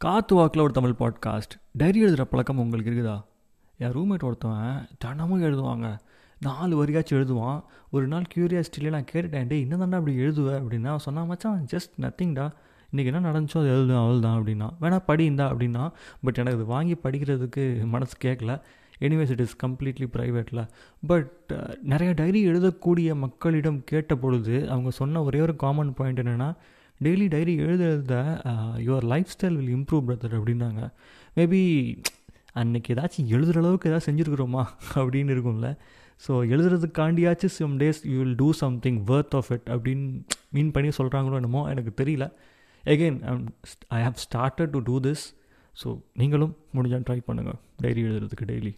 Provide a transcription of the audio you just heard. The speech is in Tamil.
காத்து வாக்கில் ஒரு தமிழ் பாட்காஸ்ட் டைரி எழுதுகிற பழக்கம் உங்களுக்கு இருக்குதா? என் ரூம்மேட் ஒருத்தவன் தினமும் எழுதுவாங்க. நாலு வரியாச்சும் எழுதுவான். ஒரு நாள் க்யூரியாசிட்டியில் நான் கேட்டுட்டேன் டே இன்னும் தாண்டா அப்படி எழுதுவேன் அப்படின்னா சொன்னா மச்சான் ஜஸ்ட் நத்திங்டா இன்றைக்கி என்ன நடந்துச்சோ அது எழுதுவேன் அவள் தான் அப்படின்னா. வேணா படிந்தா அப்படின்னா. பட் எனக்கு அது வாங்கி படிக்கிறதுக்கு மனசு கேட்கல எனிவேஸ் இட் இஸ் கம்ப்ளீட்லி ப்ரைவேட்டில் பட் நிறைய டைரி எழுதக்கூடிய மக்களிடம் கேட்ட பொழுது அவங்க சொன்ன ஒரே ஒரு காமன் பாயிண்ட் என்னென்னா டெய்லி டைரி எழுத எழுத your lifestyle will improve brother அப்படின்னாங்க. மேபி அன்னைக்கு ஏதாச்சும் எழுதுகிற அளவுக்கு ஏதாவது செஞ்சுருக்குறோமா? அப்படின்னு இருக்கும்ல. So எழுதுறதுக்காண்டியாச்சும் some days you will do something worth of it அப்படின்னு மீன் பண்ணி சொல்கிறாங்களோ என்னமோ எனக்கு தெரியல. Again I have started to do this so நீங்களும் முடிஞ்சால் ட்ரை பண்ணுங்கள் டைரி எழுதுறதுக்கு டெய்லி